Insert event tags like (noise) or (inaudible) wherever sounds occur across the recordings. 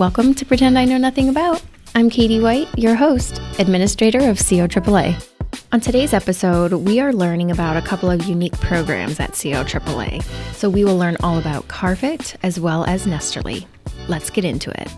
Welcome to Pretend I Know Nothing About. I'm Katie White, your host, administrator of COAAA. On today's episode, we are learning about a couple of unique programs at COAAA. So we will learn all about Carfit as well as Nesterly. Let's get into it.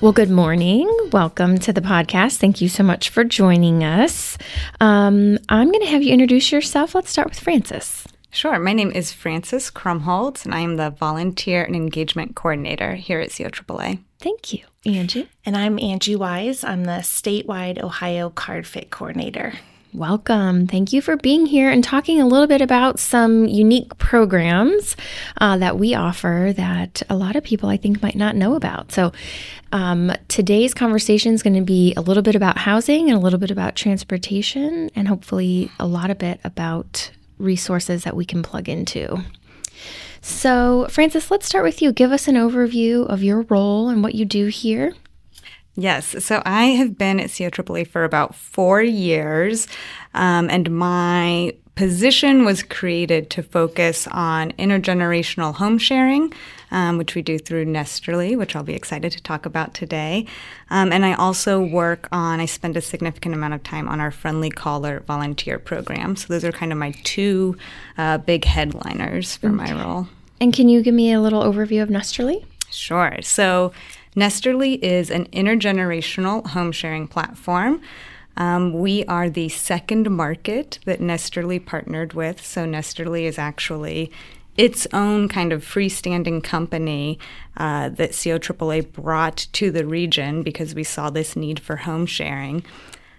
Well, good morning. Welcome to the podcast. Thank you so much for joining us. Um, I'm going to have you introduce yourself. Let's start with Frances. Sure. My name is Frances Krumholtz, and I am the Volunteer and Engagement Coordinator here at COAAA. Thank you, Angie. And I'm Angie Wise. I'm the statewide Ohio CarFit Coordinator. Welcome. Thank you for being here and talking a little bit about some unique programs uh, that we offer that a lot of people I think might not know about. So, um, today's conversation is going to be a little bit about housing and a little bit about transportation, and hopefully a lot of bit about resources that we can plug into. So, Frances, let's start with you. Give us an overview of your role and what you do here. Yes. So I have been at COAAA for about four years, um, and my position was created to focus on intergenerational home sharing, um, which we do through Nesterly, which I'll be excited to talk about today. Um, and I also work on, I spend a significant amount of time on our Friendly Caller volunteer program. So those are kind of my two uh, big headliners for okay. my role. And can you give me a little overview of Nesterly? Sure. So Nesterly is an intergenerational home sharing platform. Um, we are the second market that Nesterly partnered with. So Nesterly is actually its own kind of freestanding company uh, that COAAA brought to the region because we saw this need for home sharing.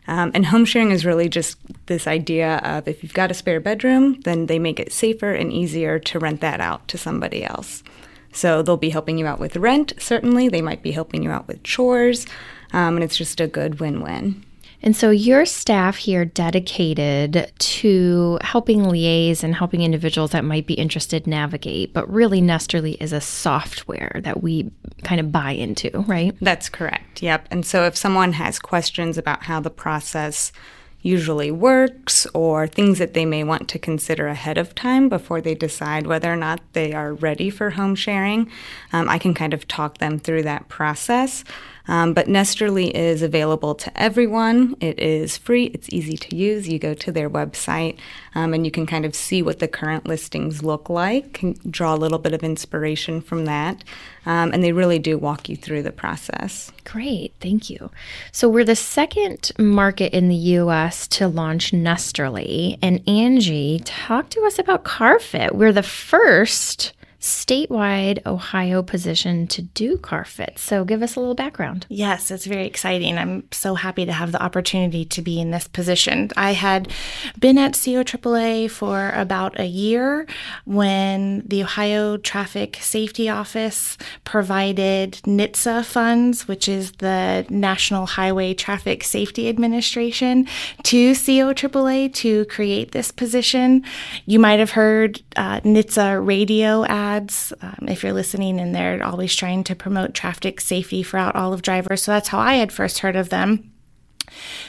Um, and home sharing is really just this idea of if you've got a spare bedroom, then they make it safer and easier to rent that out to somebody else. So they'll be helping you out with rent, certainly. They might be helping you out with chores, um, and it's just a good win win. And so your staff here dedicated to helping liaise and helping individuals that might be interested navigate, but really Nesterly is a software that we kind of buy into, right? That's correct. Yep. And so if someone has questions about how the process usually works or things that they may want to consider ahead of time before they decide whether or not they are ready for home sharing. Um, I can kind of talk them through that process. Um, but Nesterly is available to everyone. It is free, it's easy to use. You go to their website um, and you can kind of see what the current listings look like, can draw a little bit of inspiration from that. Um, and they really do walk you through the process. Great, thank you. So, we're the second market in the US to launch Nesterly. And Angie, talk to us about CarFit. We're the first statewide Ohio position to do CarFit. So give us a little background. Yes, it's very exciting. I'm so happy to have the opportunity to be in this position. I had been at COAAA for about a year when the Ohio Traffic Safety Office provided NHTSA funds, which is the National Highway Traffic Safety Administration, to COAAA to create this position. You might have heard uh, NHTSA radio ads ads um, if you're listening, and they're always trying to promote traffic safety throughout all of drivers. So that's how I had first heard of them.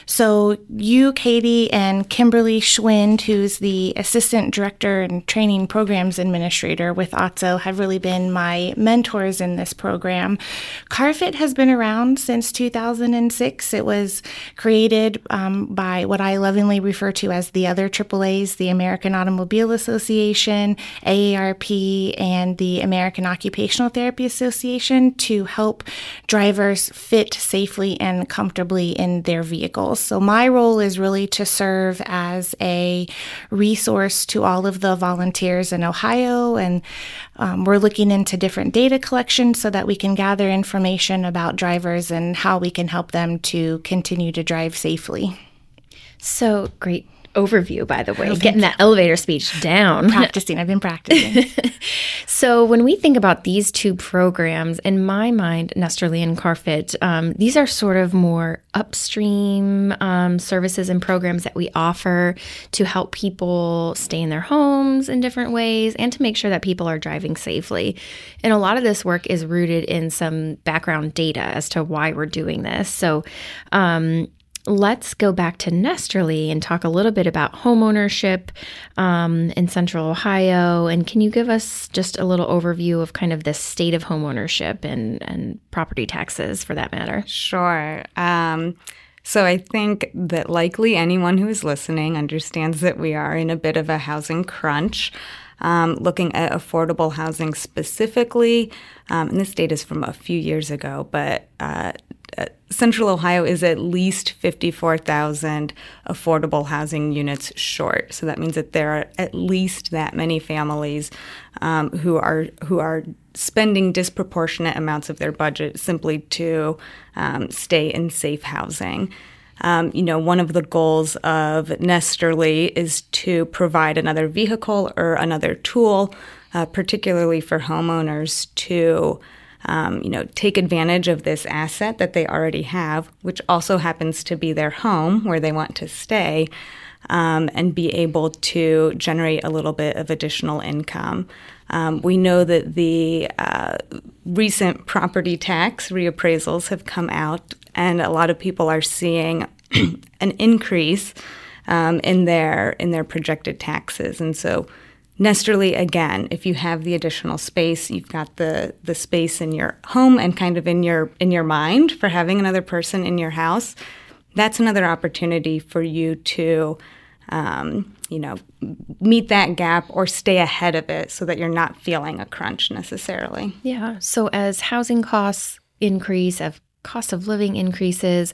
So, you, Katie, and Kimberly Schwind, who's the Assistant Director and Training Programs Administrator with OTSO, have really been my mentors in this program. CarFit has been around since 2006. It was created um, by what I lovingly refer to as the other AAAs, the American Automobile Association, AARP, and the American Occupational Therapy Association to help drivers fit safely and comfortably in their vehicles. So, my role is really to serve as a resource to all of the volunteers in Ohio. And um, we're looking into different data collection so that we can gather information about drivers and how we can help them to continue to drive safely. So great overview, by the way, oh, getting that elevator speech down. Practicing, I've been practicing. (laughs) so, when we think about these two programs, in my mind, Nesterly and CarFit, um, these are sort of more upstream um, services and programs that we offer to help people stay in their homes in different ways and to make sure that people are driving safely. And a lot of this work is rooted in some background data as to why we're doing this. So, um, let's go back to Nesterly and talk a little bit about homeownership um, in Central Ohio. And can you give us just a little overview of kind of the state of homeownership and and property taxes, for that matter? Sure. Um, so I think that likely anyone who is listening understands that we are in a bit of a housing crunch. Um, looking at affordable housing specifically, um, and this data is from a few years ago, but uh, Central Ohio is at least 54,000 affordable housing units short. So that means that there are at least that many families um, who are who are spending disproportionate amounts of their budget simply to um, stay in safe housing. Um, you know, one of the goals of Nesterly is to provide another vehicle or another tool, uh, particularly for homeowners to, um, you know, take advantage of this asset that they already have, which also happens to be their home where they want to stay, um, and be able to generate a little bit of additional income. Um, we know that the uh, recent property tax reappraisals have come out, and a lot of people are seeing (clears throat) an increase um, in their in their projected taxes. And so, Nesterly, again, if you have the additional space, you've got the the space in your home and kind of in your in your mind for having another person in your house. That's another opportunity for you to um, you know, meet that gap or stay ahead of it so that you're not feeling a crunch necessarily. Yeah. So as housing costs increase, as cost of living increases,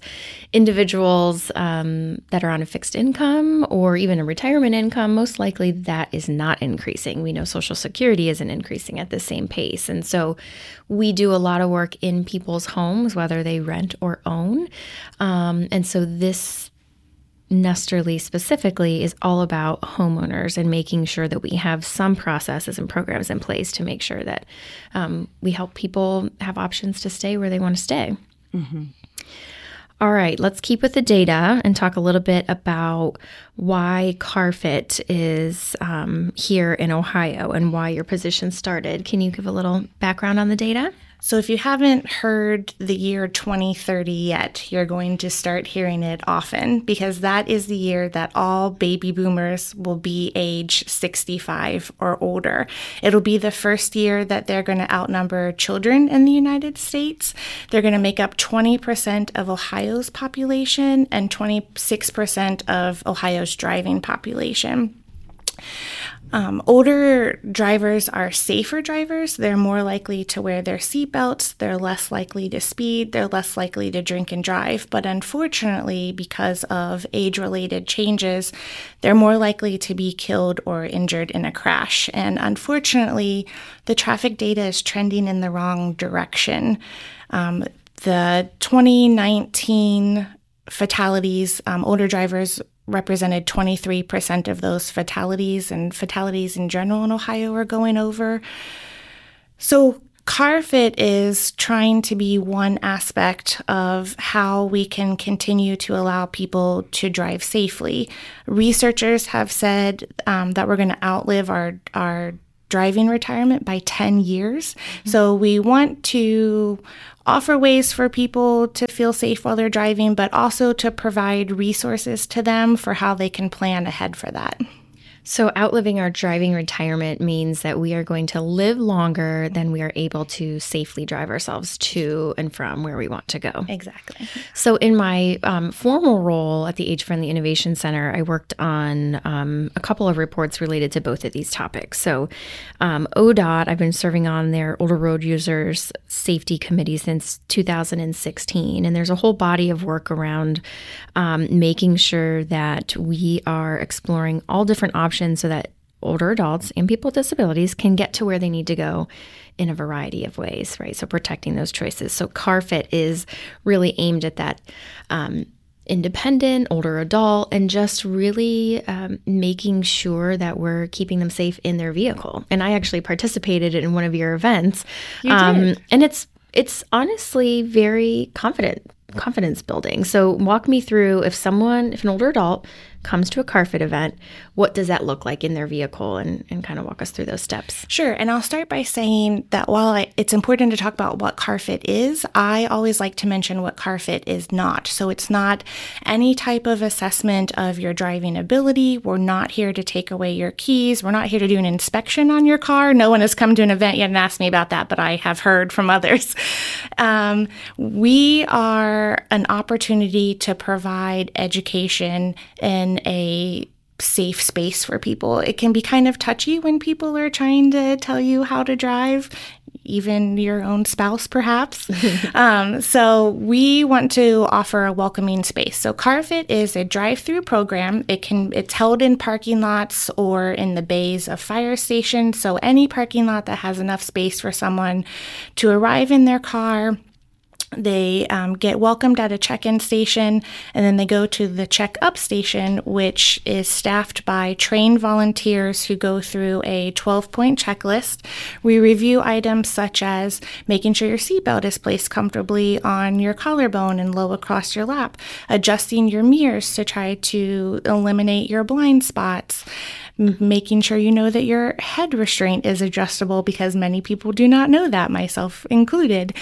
individuals um, that are on a fixed income or even a retirement income, most likely that is not increasing. We know Social Security isn't increasing at the same pace. And so we do a lot of work in people's homes, whether they rent or own. Um, and so this Nesterly specifically is all about homeowners and making sure that we have some processes and programs in place to make sure that um, we help people have options to stay where they want to stay. Mm-hmm. All right, let's keep with the data and talk a little bit about why CarFit is um, here in Ohio and why your position started. Can you give a little background on the data? So, if you haven't heard the year 2030 yet, you're going to start hearing it often because that is the year that all baby boomers will be age 65 or older. It'll be the first year that they're going to outnumber children in the United States. They're going to make up 20% of Ohio's population and 26% of Ohio's driving population. Um, older drivers are safer drivers. They're more likely to wear their seatbelts. They're less likely to speed. They're less likely to drink and drive. But unfortunately, because of age related changes, they're more likely to be killed or injured in a crash. And unfortunately, the traffic data is trending in the wrong direction. Um, the 2019 fatalities, um, older drivers represented 23% of those fatalities, and fatalities in general in Ohio are going over. So, CarFit is trying to be one aspect of how we can continue to allow people to drive safely. Researchers have said um, that we're going to outlive our, our driving retirement by 10 years. Mm-hmm. So we want to offer ways for people to feel safe while they're driving, but also to provide resources to them for how they can plan ahead for that. So, outliving our driving retirement means that we are going to live longer than we are able to safely drive ourselves to and from where we want to go. Exactly. So, in my um, formal role at the Age Friendly Innovation Center, I worked on um, a couple of reports related to both of these topics. So, um, ODOT, I've been serving on their Older Road Users Safety Committee since 2016, and there's a whole body of work around um, making sure that we are exploring all different options so that older adults and people with disabilities can get to where they need to go in a variety of ways, right? So protecting those choices. So CarFit is really aimed at that um, independent, older adult, and just really um, making sure that we're keeping them safe in their vehicle. And I actually participated in one of your events, you um, and it's it's honestly very confident confidence building. So, walk me through if someone, if an older adult comes to a CarFit event, what does that look like in their vehicle and, and kind of walk us through those steps? Sure. And I'll start by saying that while I, it's important to talk about what CarFit is, I always like to mention what CarFit is not. So it's not any type of assessment of your driving ability. We're not here to take away your keys. We're not here to do an inspection on your car. No one has come to an event yet and asked me about that, but I have heard from others. (laughs) Um, we are an opportunity to provide education in a safe space for people. It can be kind of touchy when people are trying to tell you how to drive, even your own spouse, perhaps. (laughs) um, so, we want to offer a welcoming space. So, CarFit is a drive-through program. It can it's held in parking lots or in the bays of fire stations. So, any parking lot that has enough space for someone to arrive in their car they um, get welcomed at a check in station and then they go to the check up station, which is staffed by trained volunteers who go through a 12 point checklist. We review items such as making sure your seatbelt is placed comfortably on your collarbone and low across your lap, adjusting your mirrors to try to eliminate your blind spots making sure you know that your head restraint is adjustable because many people do not know that, myself included.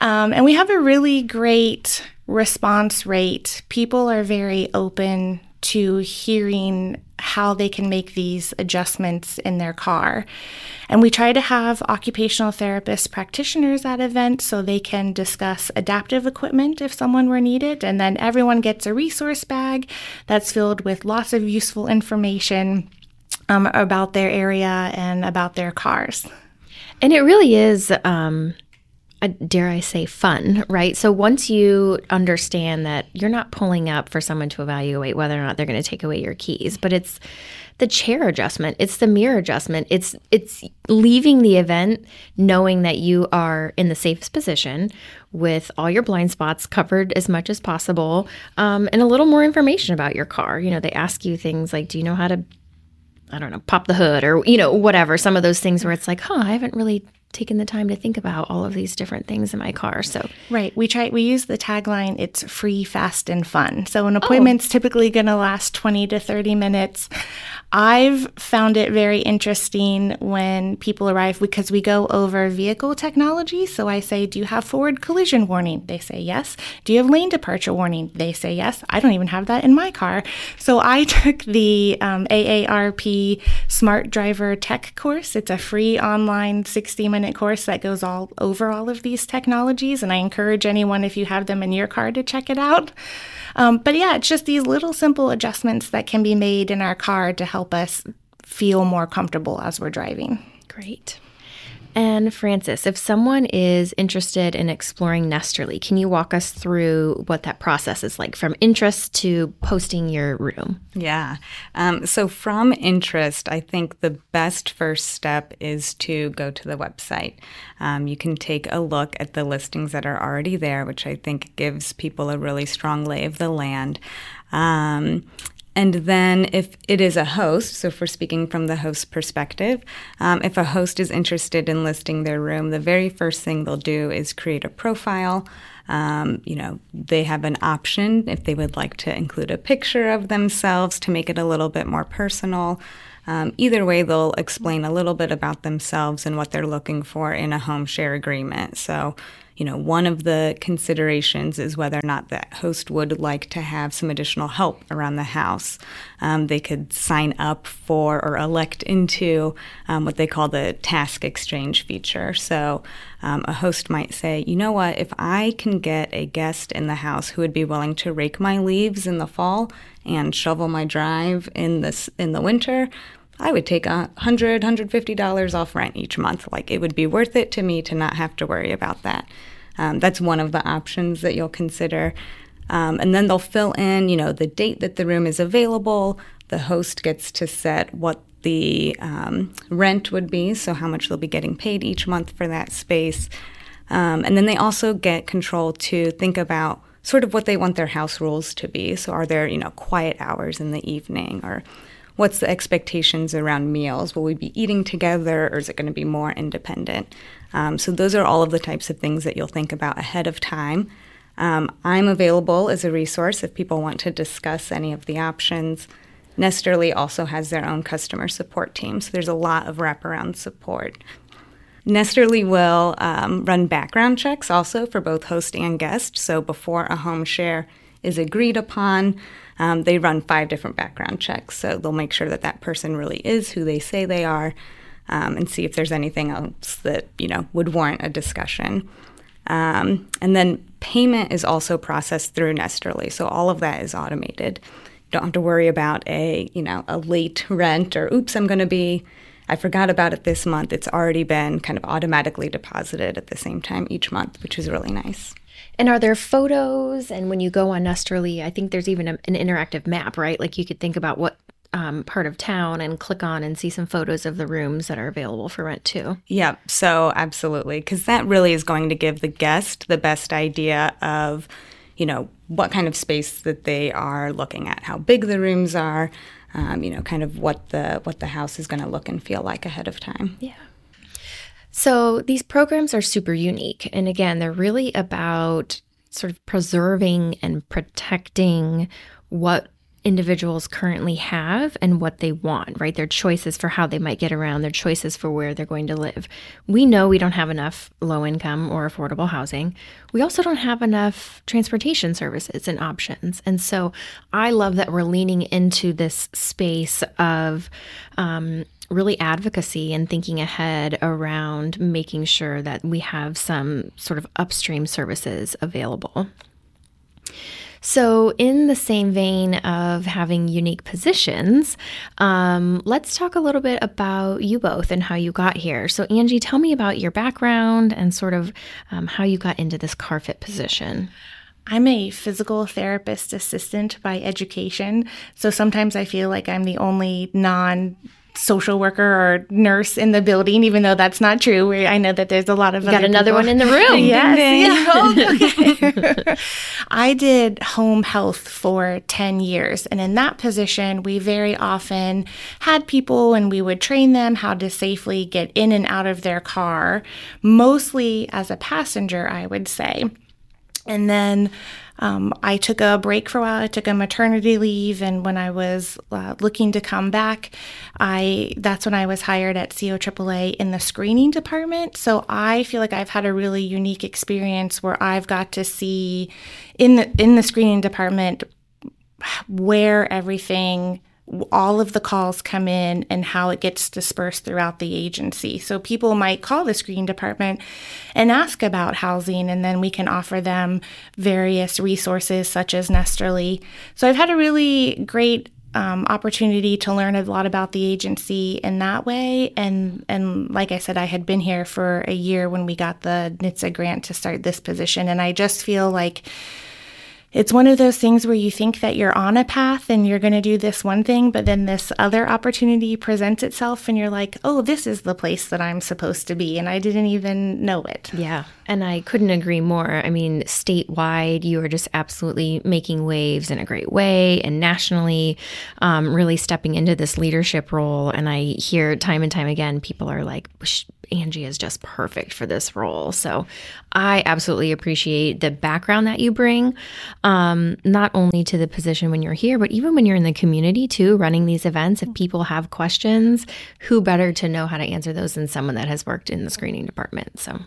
Um, and we have a really great response rate. People are very open to hearing how they can make these adjustments in their car. And we try to have occupational therapist practitioners at events so they can discuss adaptive equipment if someone were needed. And then everyone gets a resource bag that's filled with lots of useful information um, about their area and about their cars. And it really is, um, dare I say, fun, right? So once you understand that you're not pulling up for someone to evaluate whether or not they're going to take away your keys, but it's the chair adjustment, it's the mirror adjustment, it's it's leaving the event knowing that you are in the safest position with all your blind spots covered as much as possible, um, and a little more information about your car. You know, they ask you things like, "Do you know how to I don't know, pop the hood or, you know, whatever. Some of those things where it's like, huh, I haven't really taken the time to think about all of these different things in my car. So right, we try we use the tagline it's free, fast and fun. So an oh. appointment's oh. typically going to last 20 to 30 minutes. I've found it very interesting when people arrive because we go over vehicle technology. So I say, Do you have forward collision warning? They say yes. Do you have lane departure warning? They say yes. I don't even have that in my car. So I (laughs) took the um, AARP Smart Driver Tech course. It's a free online 60 minute course that goes all over all of these technologies. And I encourage anyone, if you have them in your car, to check it out. Um, but yeah, it's just these little simple adjustments that can be made in our car to help us feel more comfortable as we're driving. Great. And Frances, if someone is interested in exploring Nesterly, can you walk us through what that process is like from interest to posting your room? Yeah. Um, so, from interest, I think the best first step is to go to the website. Um, you can take a look at the listings that are already there, which I think gives people a really strong lay of the land. Um, and then, if it is a host, so if we're speaking from the host perspective, um, if a host is interested in listing their room, the very first thing they'll do is create a profile. Um, you know, they have an option if they would like to include a picture of themselves to make it a little bit more personal. Um, either way, they'll explain a little bit about themselves and what they're looking for in a home share agreement. So, you know, one of the considerations is whether or not the host would like to have some additional help around the house. Um, they could sign up for or elect into um, what they call the task exchange feature. So um, a host might say, you know what, if I can get a guest in the house who would be willing to rake my leaves in the fall and shovel my drive in this in the winter, I would take a hundred, hundred fifty dollars off rent each month. Like it would be worth it to me to not have to worry about that. Um, that's one of the options that you'll consider. Um, and then they'll fill in, you know, the date that the room is available. The host gets to set what the um, rent would be, so how much they'll be getting paid each month for that space. Um, and then they also get control to think about sort of what they want their house rules to be. So are there, you know, quiet hours in the evening or what's the expectations around meals? Will we be eating together or is it going to be more independent? Um, so, those are all of the types of things that you'll think about ahead of time. Um, I'm available as a resource if people want to discuss any of the options. Nesterly also has their own customer support team, so there's a lot of wraparound support. Nesterly will um, run background checks also for both host and guest. So before a home share is agreed upon, um, they run five different background checks. So they'll make sure that that person really is who they say they are, um, and see if there's anything else that you know would warrant a discussion. Um, and then payment is also processed through Nesterly, so all of that is automated. You don't have to worry about a you know a late rent or oops, I'm going to be I forgot about it this month. It's already been kind of automatically deposited at the same time each month, which is really nice. And are there photos? And when you go on Nesterly, I think there's even a, an interactive map, right? Like you could think about what um, part of town and click on and see some photos of the rooms that are available for rent too. Yep. So absolutely, because that really is going to give the guest the best idea of, you know, what kind of space that they are looking at, how big the rooms are, um, you know, kind of what the what the house is going to look and feel like ahead of time. Yeah. So these programs are super unique, and again, they're really about sort of preserving and protecting what individuals currently have and what they want, right? Their choices for how they might get around, their choices for where they're going to live. We know we don't have enough low income or affordable housing. We also don't have enough transportation services and options. And so I love that we're leaning into this space of, um, really advocacy and thinking ahead around making sure that we have some sort of upstream services available. So, in the same vein of having unique positions, um, let's talk a little bit about you both and how you got here. So, Angie, tell me about your background and sort of um, how you got into this CarFit position. I'm a physical therapist assistant by education. So sometimes I feel like I'm the only non social worker or nurse in the building, even though that's not true. I know that there's a lot of got another people. one in the (laughs) room. yes, yeah. (laughs) (laughs) I did home health for 10 years. And in that position, we very often had people and we would train them how to safely get in and out of their car, mostly as a passenger, I would say. And then um, I took a break for a while. I took a maternity leave, and when I was uh, looking to come back, I that's when I was hired at CO AAA in the screening department. So I feel like I've had a really unique experience where I've got to see in the in the screening department where everything all of the calls come in and how it gets dispersed throughout the agency. So people might call the screening department and ask about housing, and then we can offer them various resources such as Nesterly. So I've had a really great um, opportunity to learn a lot about the agency in that way. And and like I said, I had been here for a year when we got the NHTSA grant to start this position, and I just feel like it's one of those things where you think that you're on a path and you're going to do this one thing, but then this other opportunity presents itself and you're like, oh, this is the place that I'm supposed to be. And I didn't even know it. Yeah. And I couldn't agree more. I mean, statewide, you are just absolutely making waves in a great way, and nationally, um, really stepping into this leadership role. And I hear time and time again, people are like, Angie is just perfect for this role. So I absolutely appreciate the background that you bring, um, not only to the position when you're here, but even when you're in the community too, running these events. If people have questions, who better to know how to answer those than someone that has worked in the screening department? So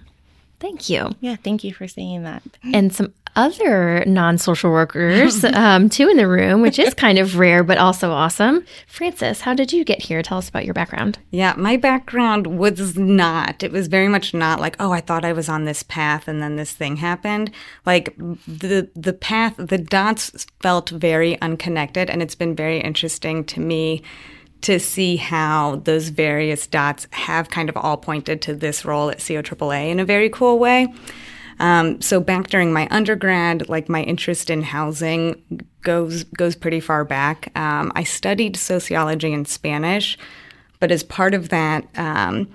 thank you. Yeah, thank you for saying that. And some other non social workers, (laughs) um, too, in the room, which is kind of rare, but also awesome. Frances, how did you get here? Tell us about your background. Yeah, my background was not, it was very much not like, oh, I thought I was on this path and then this thing happened. Like the, the path, the dots felt very unconnected. And it's been very interesting to me to see how those various dots have kind of all pointed to this role at CO AAA in a very cool way. Um, so back during my undergrad, like my interest in housing goes goes pretty far back. Um, I studied sociology and Spanish, but as part of that. Um,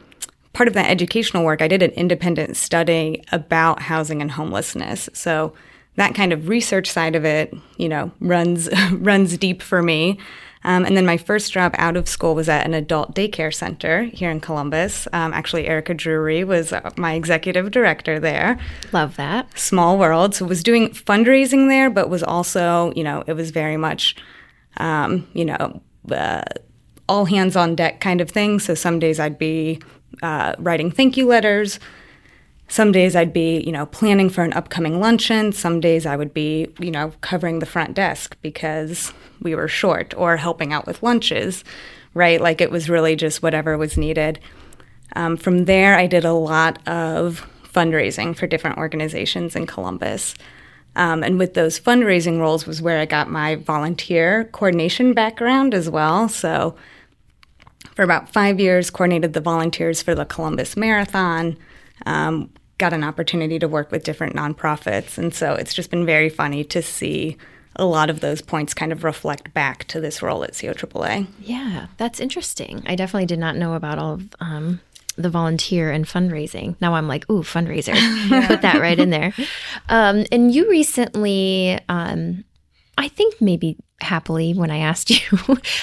part of that educational work, I did an independent study about housing and homelessness. So that kind of research side of it, you know, runs (laughs) runs deep for me. Um, and then my first job out of school was at an adult daycare center here in Columbus. Um, actually, Erica Drury was uh, my executive director there. Love that. Small world. So was doing fundraising there, but was also, you know, it was very much, um, you know, uh, all hands on deck kind of thing. So some days I'd be uh, writing thank you letters. Some days I'd be, you know, planning for an upcoming luncheon. Some days I would be, you know, covering the front desk because we were short or helping out with lunches, right? Like it was really just whatever was needed. Um, from there, I did a lot of fundraising for different organizations in Columbus. Um, and with those fundraising roles was where I got my volunteer coordination background as well. So for about five years, coordinated the volunteers for the Columbus Marathon, um, got an opportunity to work with different nonprofits. And so it's just been very funny to see a lot of those points kind of reflect back to this role at COAAA. Yeah, that's interesting. I definitely did not know about all of um, the volunteer and fundraising. Now I'm like, ooh, fundraiser. (laughs) Put that right in there. Um, and you recently, um, I think maybe happily when I asked (laughs) you,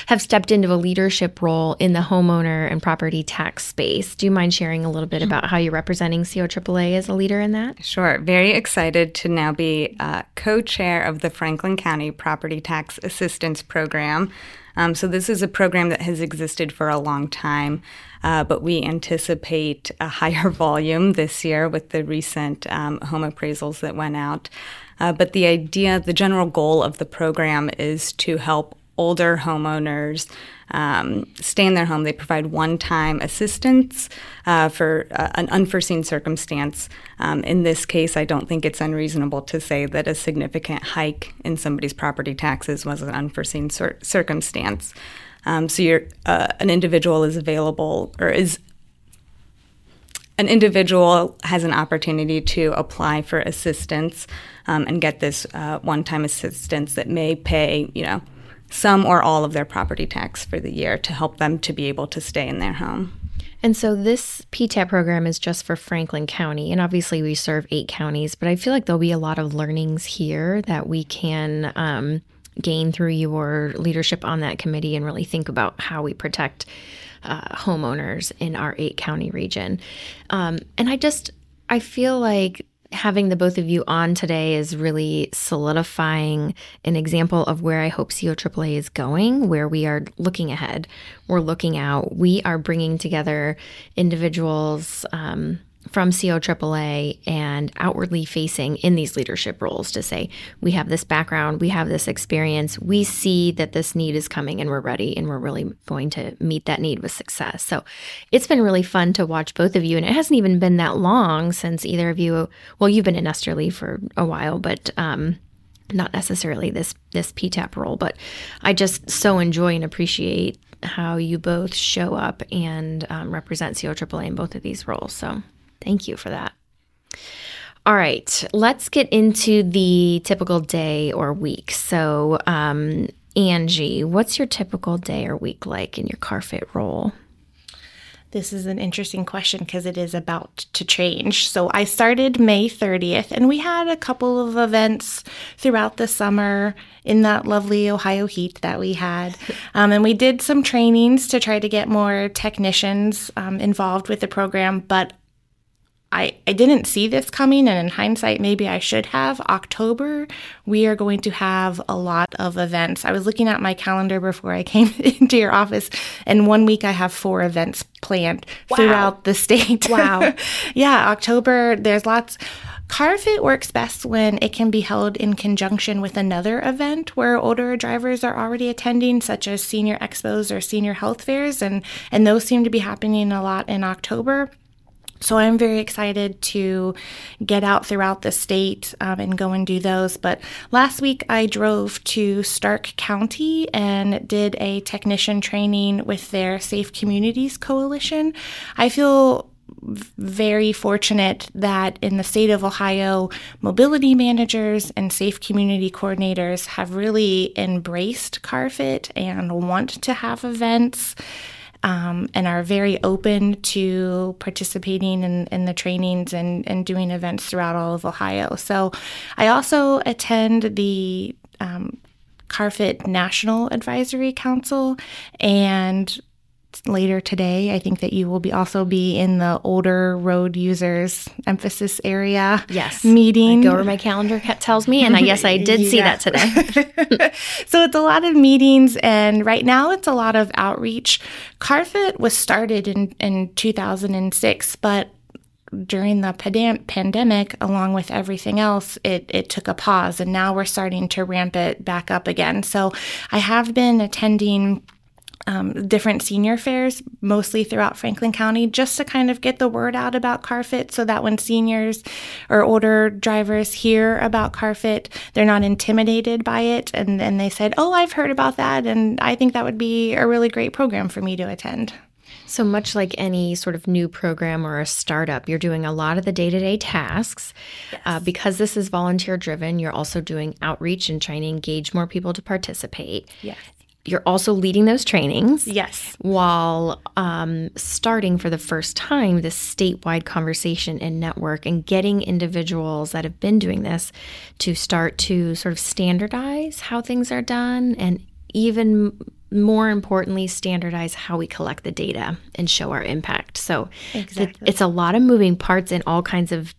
have stepped into a leadership role in the homeowner and property tax space. Do you mind sharing a little bit about how you're representing COAAA as a leader in that? Sure. Very excited to now be uh, co chair of the Franklin County Property Tax Assistance Program. Um, so, this is a program that has existed for a long time, uh, but we anticipate a (laughs) higher volume this year with the recent um, home appraisals that went out. Uh, but the idea, the general goal of the program is to help older homeowners um, stay in their home. They provide one time assistance uh, for uh, an unforeseen circumstance. Um, in this case, I don't think it's unreasonable to say that a significant hike in somebody's property taxes was an unforeseen cir- circumstance. Um, so uh, an individual is available or is an individual has an opportunity to apply for assistance um, and get this uh, one-time assistance that may pay, you know, some or all of their property tax for the year to help them to be able to stay in their home. And so this PTAP program is just for Franklin County. And obviously, we serve eight counties, but I feel like there'll be a lot of learnings here that we can um, gain through your leadership on that committee and really think about how we protect uh, homeowners in our eight county region. Um, and I just, I feel like having the both of you on today is really solidifying an example of where I hope COAAA is going, where we are looking ahead, we're looking out, we are bringing together individuals. Um, from COAAA and outwardly facing in these leadership roles to say, we have this background, we have this experience, we see that this need is coming and we're ready and we're really going to meet that need with success. So it's been really fun to watch both of you. And it hasn't even been that long since either of you, well, you've been in Nesterly for a while, but, um, not necessarily this this PTAP role, but I just so enjoy and appreciate how you both show up and um, represent COAAA in both of these roles. So Thank you for that. All right, let's get into the typical day or week. So, um, Angie, what's your typical day or week like in your CarFit role? This is an interesting question because it is about to change. So I started May 30th, and we had a couple of events throughout the summer in that lovely Ohio heat that we had. (laughs) Um, and we did some trainings to try to get more technicians um, involved with the program. But I, I didn't see this coming, and in hindsight, maybe I should have. October, we are going to have a lot of events. I was looking at my calendar before I (laughs) came into your office, and one week I have four events planned wow. throughout the state. Wow. (laughs) yeah, October, there's lots. CarFit works best when it can be held in conjunction with another event where older drivers are already attending, such as senior expos or senior health fairs, and, and those seem to be happening a lot in October. So I'm very excited to get out throughout the state um, and go and do those. But last week I drove to Stark County and did a technician training with their Safe Communities Coalition. I feel very fortunate that in the state of Ohio, mobility managers and safe community coordinators have really embraced CarFit and want to have events um, and are very open to participating in, in the trainings and, and doing events throughout all of Ohio. So I also attend the um, CARFIT National Advisory Council. And later today. I think that you will be also be in the older road users emphasis area. Yes. Meeting. I go where my calendar cat tells me, and I guess I (laughs) did see that today. (laughs) (laughs) so it's a lot of meetings, and right now it's a lot of outreach. CARFIT was started in, in 2006, but during the pandemic, along with everything else, it, it took a pause, and now we're starting to ramp it back up again. So I have been attending um, different senior fairs, mostly throughout Franklin County, just to kind of get the word out about CarFit so that when seniors or older drivers hear about CarFit, they're not intimidated by it. And then they said, Oh, I've heard about that. And I think that would be a really great program for me to attend. So, much like any sort of new program or a startup, you're doing a lot of the day to day tasks. Yes. Uh, because this is volunteer driven, you're also doing outreach and trying to engage more people to participate. Yes you're also leading those trainings. Yes. While um, starting for the first time this statewide conversation and network and getting individuals that have been doing this to start to sort of standardize how things are done and even more importantly, standardize how we collect the data and show our impact. So exactly. it's a lot of moving parts in all kinds of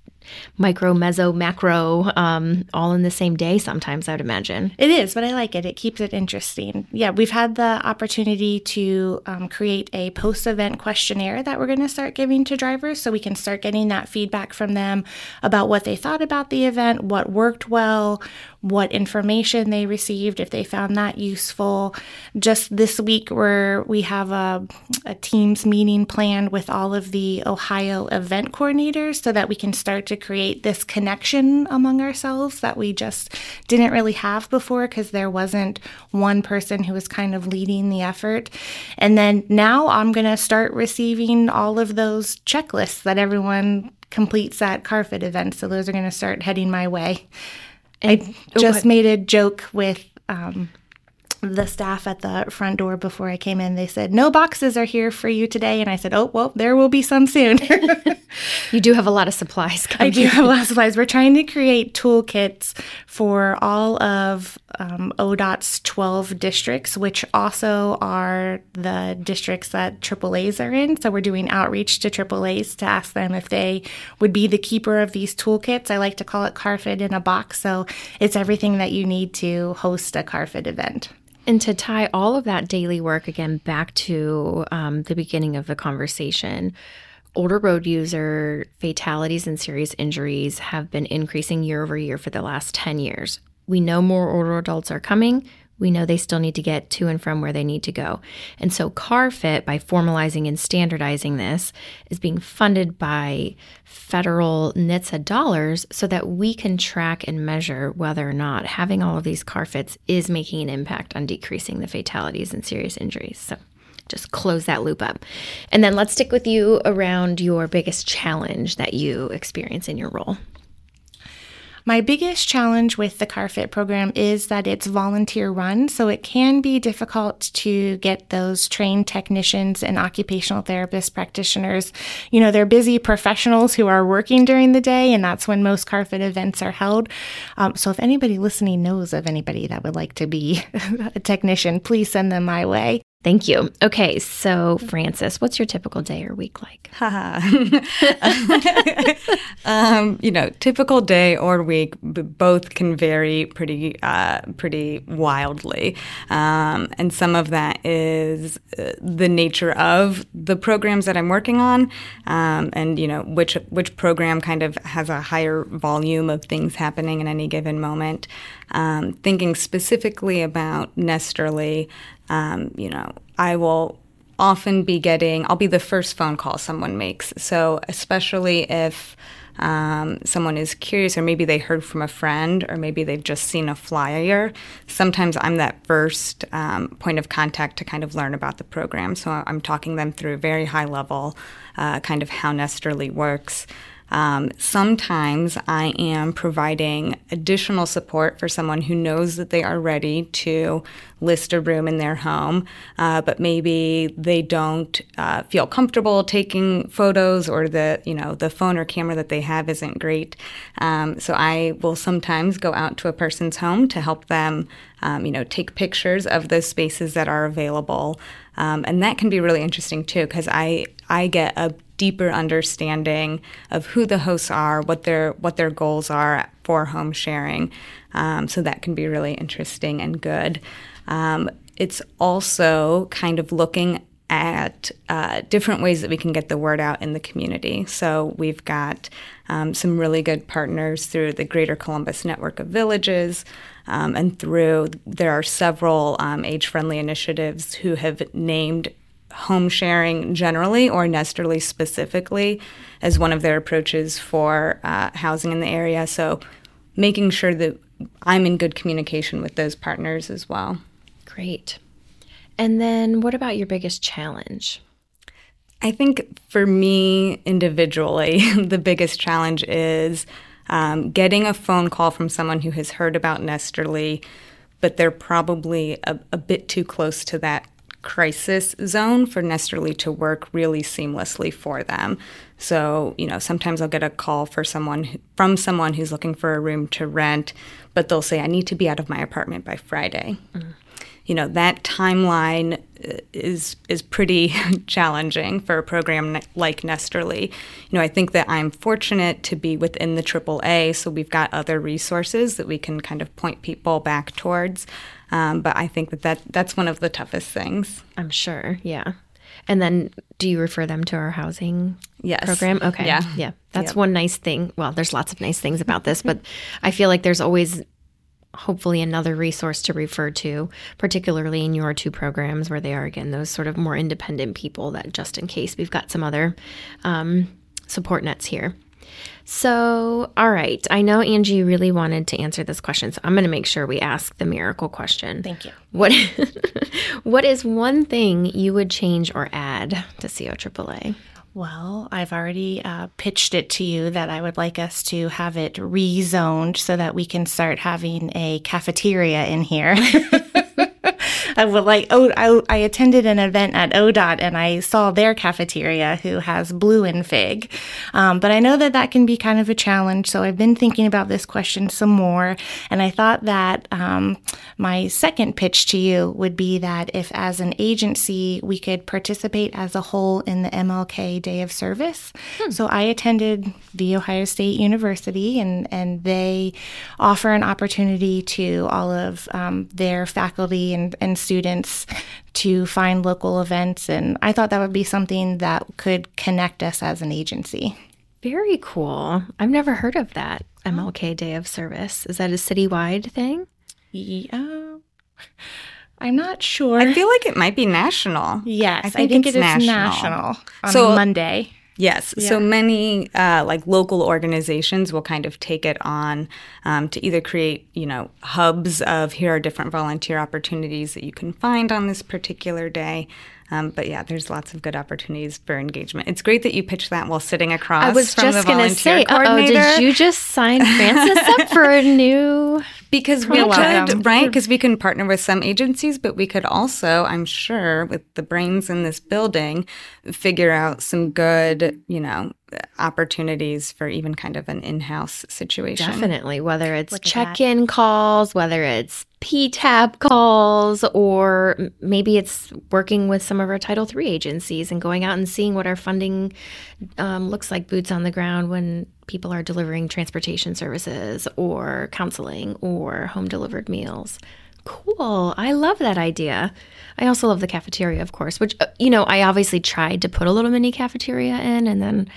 micro, meso, macro, um, all in the same day sometimes, I'd imagine. It is, but I like it. It keeps it interesting. Yeah, we've had the opportunity to um, create a post event questionnaire that we're going to start giving to drivers so we can start getting that feedback from them about what they thought about the event, what worked well, what information they received, if they found that useful. Just this week, where we have a, a Teams meeting planned with all of the Ohio event coordinators so that we can start to create this connection among ourselves that we just didn't really have before because there wasn't one person who was kind of leading the effort. And then now I'm going to start receiving all of those checklists that everyone completes at CarFit events. So those are going to start heading my way. And, I oh, just made a joke with um, the staff at the front door before I came in. They said, No boxes are here for you today. And I said, Oh, well, there will be some soon. (laughs) you do have a lot of supplies. I do have a lot of supplies. We're trying to create toolkits for all of um, ODOT's 12 districts, which also are the districts that AAAs are in. So we're doing outreach to AAAs to ask them if they would be the keeper of these toolkits. I like to call it CarFit in a box. So it's everything that you need to host a CarFit event. And to tie all of that daily work again back to um, the beginning of the conversation, older road user fatalities and serious injuries have been increasing year over year for the last 10 years. We know more older adults are coming we know they still need to get to and from where they need to go. And so CarFit, by formalizing and standardizing this, is being funded by federal NHTSA dollars so that we can track and measure whether or not having all of these CarFits is making an impact on decreasing the fatalities and serious injuries. So just close that loop up. And then let's stick with you around your biggest challenge that you experience in your role. My biggest challenge with the CarFit program is that it's volunteer run, so it can be difficult to get those trained technicians and occupational therapist practitioners. You know, they're busy professionals who are working during the day, and that's when most CarFit events are held. Um, so if anybody listening knows of anybody that would like to be (laughs) a technician, please send them my way. Thank you. Okay, so Frances, what's your typical day or week like? (laughs) um, you know, typical day or week, both can vary pretty, uh, pretty wildly, um, and some of that is uh, the nature of the programs that I'm working on, um, and you know which which program kind of has a higher volume of things happening in any given moment. Um, thinking specifically about Nesterly, um, you know, I will often be getting, I'll be the first phone call someone makes. So, especially if um, someone is curious, or maybe they heard from a friend, or maybe they've just seen a flyer, sometimes I'm that first um, point of contact to kind of learn about the program. So, I'm talking them through very high level, uh, kind of how Nesterly works. Um, sometimes I am providing additional support for someone who knows that they are ready to list a room in their home, uh, but maybe they don't uh, feel comfortable taking photos, or the you know the phone or camera that they have isn't great. Um, so I will sometimes go out to a person's home to help them, um, you know, take pictures of those spaces that are available, um, and that can be really interesting too because I I get a deeper understanding of who the hosts are, what their what their goals are for home sharing. Um, so that can be really interesting and good. Um, it's also kind of looking at uh, different ways that we can get the word out in the community. So we've got um, some really good partners through the Greater Columbus Network of Villages. Um, and through there are several um, age-friendly initiatives who have named home sharing generally or Nesterly specifically as one of their approaches for uh, housing in the area. So making sure that I'm in good communication with those partners as well. Great. And then what about your biggest challenge? I think for me individually, (laughs) the biggest challenge is um, getting a phone call from someone who has heard about Nesterly, but they're probably a, a bit too close to that crisis zone for Nesterly to work really seamlessly for them. So, you know, sometimes I'll get a call for someone from someone who's looking for a room to rent, but they'll say I need to be out of my apartment by Friday. Mm. You know, that timeline uh, is is pretty (laughs) challenging for a program like Nesterly. You know, I think that I'm fortunate to be within the AAA, so we've got other resources that we can kind of point people back towards. Um, but I think that, that that's one of the toughest things. I'm sure. Yeah. And then do you refer them to our housing yes. program? Okay. Yeah. Yeah. That's yep. one nice thing. Well, there's lots of nice things about this, but I feel like there's always hopefully another resource to refer to, particularly in your two programs where they are, again, those sort of more independent people that just in case we've got some other um, support nets here. So, all right. I know Angie really wanted to answer this question, so I'm going to make sure we ask the miracle question. Thank you. What (laughs) What is one thing you would change or add to CO AAA? Well, I've already uh, pitched it to you that I would like us to have it rezoned so that we can start having a cafeteria in here. (laughs) I would like oh I, I attended an event at ODOT and I saw their cafeteria who has blue and fig, um, but I know that that can be kind of a challenge. So I've been thinking about this question some more, and I thought that um, my second pitch to you would be that if as an agency we could participate as a whole in the MLK Day of Service. Hmm. So I attended the Ohio State University and and they offer an opportunity to all of um, their faculty and, and students to find local events. And I thought that would be something that could connect us as an agency. Very cool. I've never heard of that MLK Day of Service. Is that a citywide thing? Yeah. I'm not sure. I feel like it might be national. Yes, I think, I think it is national. national on so, Monday. Yes. Yeah. So many uh, like local organizations will kind of take it on um, to either create, you know, hubs of here are different volunteer opportunities that you can find on this particular day. Um, but yeah, there's lots of good opportunities for engagement. It's great that you pitched that while sitting across. I was just going to say, oh, did you just sign Frances up for a (laughs) new? Because we could, right? Because we can partner with some agencies, but we could also, I'm sure, with the brains in this building, figure out some good, you know, opportunities for even kind of an in-house situation. Definitely, whether it's check-in calls, whether it's PTAB calls, or maybe it's working with some of our Title III agencies and going out and seeing what our funding um, looks like, boots on the ground when people are delivering transportation services or counseling or home delivered meals. Cool. I love that idea. I also love the cafeteria, of course, which, uh, you know, I obviously tried to put a little mini cafeteria in and then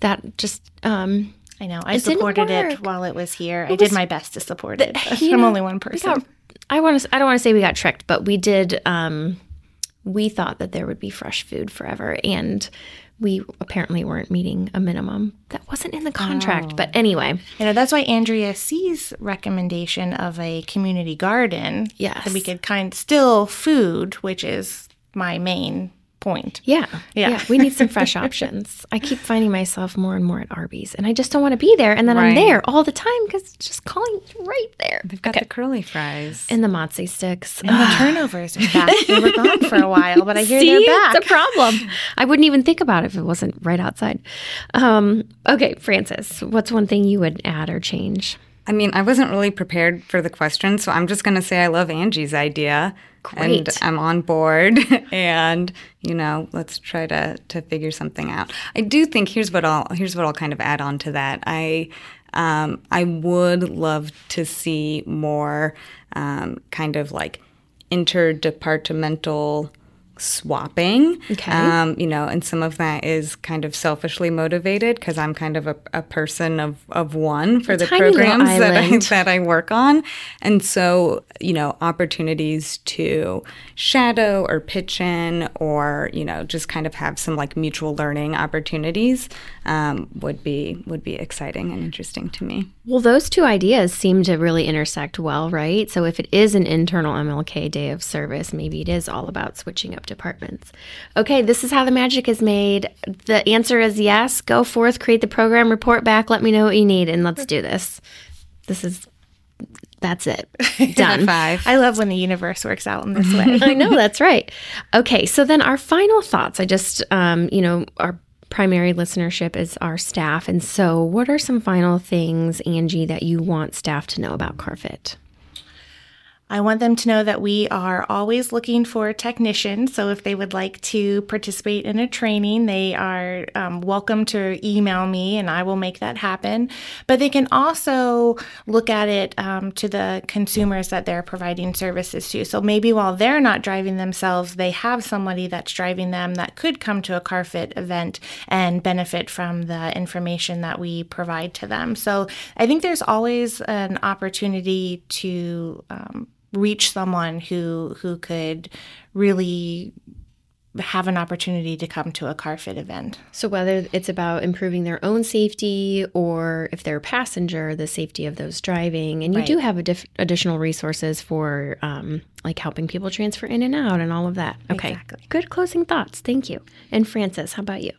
that just, um, I know. I supported it while it was here. It I did my best to support it. (laughs) I'm know, only one person. Got, I want to. I don't want to say we got tricked, but we did. Um, we thought that there would be fresh food forever, and we apparently weren't meeting a minimum that wasn't in the contract. Oh. But anyway, you know that's why Andrea sees recommendation of a community garden. Yes, that we could kind still food, which is my main point. Yeah, Yeah. yeah. We need some fresh (laughs) options. I keep finding myself more and more at Arby's, and I just don't want to be there. And then I'm there all the time because it's just calling right there. They've got the curly fries. And the mozzie sticks. And the turnovers are back. they were gone for a while, but I hear (laughs) See, they're back. it's a problem. (laughs) I wouldn't even think about it if it wasn't right outside. Um, okay, Frances, what's one thing you would add or change? I mean, I wasn't really prepared for the question, so I'm just going to say I love Angie's idea. And I'm on board (laughs) and, you know, let's try to to figure something out. I do think here's what I'll here's what I'll kind of add on to that. I um, I would love to see more um, kind of like interdepartmental swapping. Okay. Um, you know, and some of that is kind of selfishly motivated because I'm kind of a, a person of, of one for the programs that I, that I work on. And so, you know, opportunities to shadow or pitch in or, you know, just kind of have some like mutual learning opportunities um, would be would be exciting and interesting to me. Well, those two ideas seem to really intersect well, right? So if it is an internal MLK day of service, maybe it is all about switching up departments. Okay, this is how the magic is made. The answer is yes. Go forth, create the program, report back, let me know what you need, and let's do this. This is that's it. (laughs) Done. Five. I love when the universe works out in this way. (laughs) I know that's right. Okay, so then our final thoughts. I just, um, you know, our primary listenership is our staff, and so what are some final things, Angie, that you want staff to know about CarFit? I want them to know that we are always looking for technicians. So if they would like to participate in a training, they are um, welcome to email me and I will make that happen. But they can also look at it um, to the consumers that they're providing services to. So maybe while they're not driving themselves, they have somebody that's driving them that could come to a CarFit event and benefit from the information that we provide to them. So I think there's always an opportunity to um, reach someone who who could really have an opportunity to come to a CarFit event. So whether it's about improving their own safety or if they're a passenger, the safety of those driving, and you Right. do have adif- additional resources for um, like helping people transfer in and out and all of that. Okay, Exactly. good closing thoughts. Thank you. And Frances, how about you?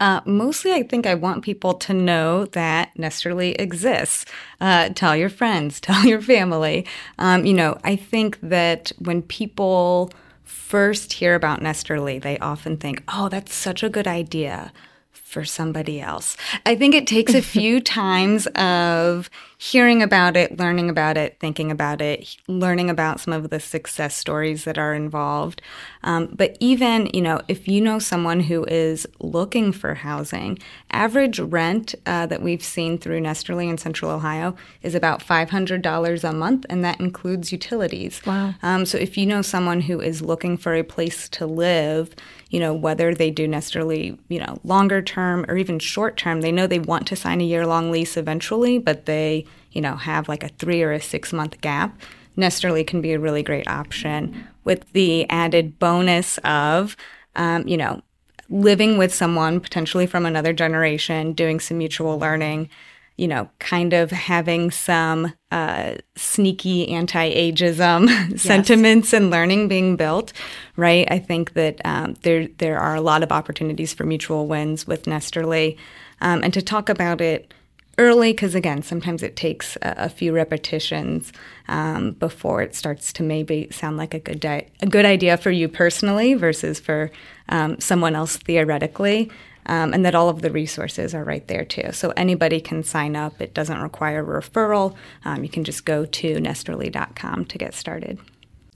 Uh, mostly, I think I want people to know that Nesterly exists. Uh, tell your friends, (laughs) tell your family. Um, you know, I think that when people first hear about Nesterly, they often think, oh, that's such a good idea for somebody else. I think it takes a (laughs) few times of hearing about it, learning about it, thinking about it, learning about some of the success stories that are involved. Um, but even, you know, if you know someone who is looking for housing, average rent uh, that we've seen through Nesterly in Central Ohio is about $500 a month, and that includes utilities. Wow. Um, so if you know someone who is looking for a place to live, you know, whether they do necessarily, you know, longer term or even short term, they know they want to sign a year long lease eventually, but they, you know, have like a three or a six month gap. Nesterly can be a really great option with the added bonus of, um, you know, living with someone potentially from another generation, doing some mutual learning, you know, kind of having some uh, sneaky anti-ageism (laughs) sentiments and learning being built, right? I think that um, there there are a lot of opportunities for mutual wins with Nesterly, um, and to talk about it early because again sometimes it takes a, a few repetitions um, before it starts to maybe sound like a good di- a good idea for you personally versus for um, someone else theoretically um, and that all of the resources are right there too so anybody can sign up it doesn't require a referral um, you can just go to nesterly.com to get started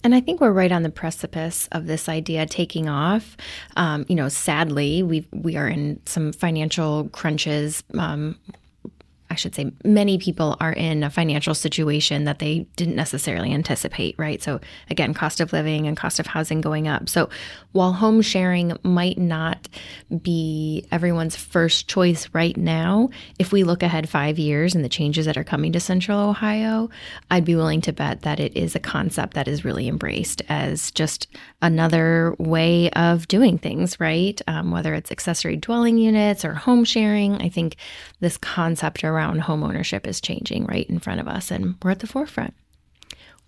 And I think we're right on the precipice of this idea taking off. Um, you know, sadly, we we are in some financial crunches. Um, I should say many people are in a financial situation that they didn't necessarily anticipate, right? So, again, cost of living and cost of housing going up. So, while home sharing might not be everyone's first choice right now, if we look ahead five years and the changes that are coming to Central Ohio, I'd be willing to bet that it is a concept that is really embraced as just another way of doing things, right? Um, whether it's accessory dwelling units or home sharing, I think this concept around home ownership is changing right in front of us and we're at the forefront.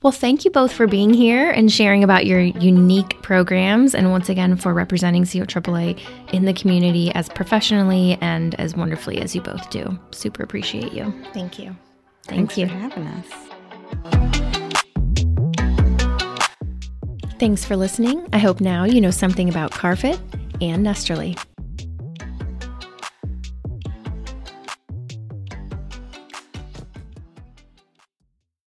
Well, thank you both for being here and sharing about your unique programs, and once again for representing CO AAA in the community as professionally and as wonderfully as you both do. Super appreciate you. Thank you. Thank Thanks you. for having us. Thanks for listening. I hope now you know something about CarFit and Nesterly.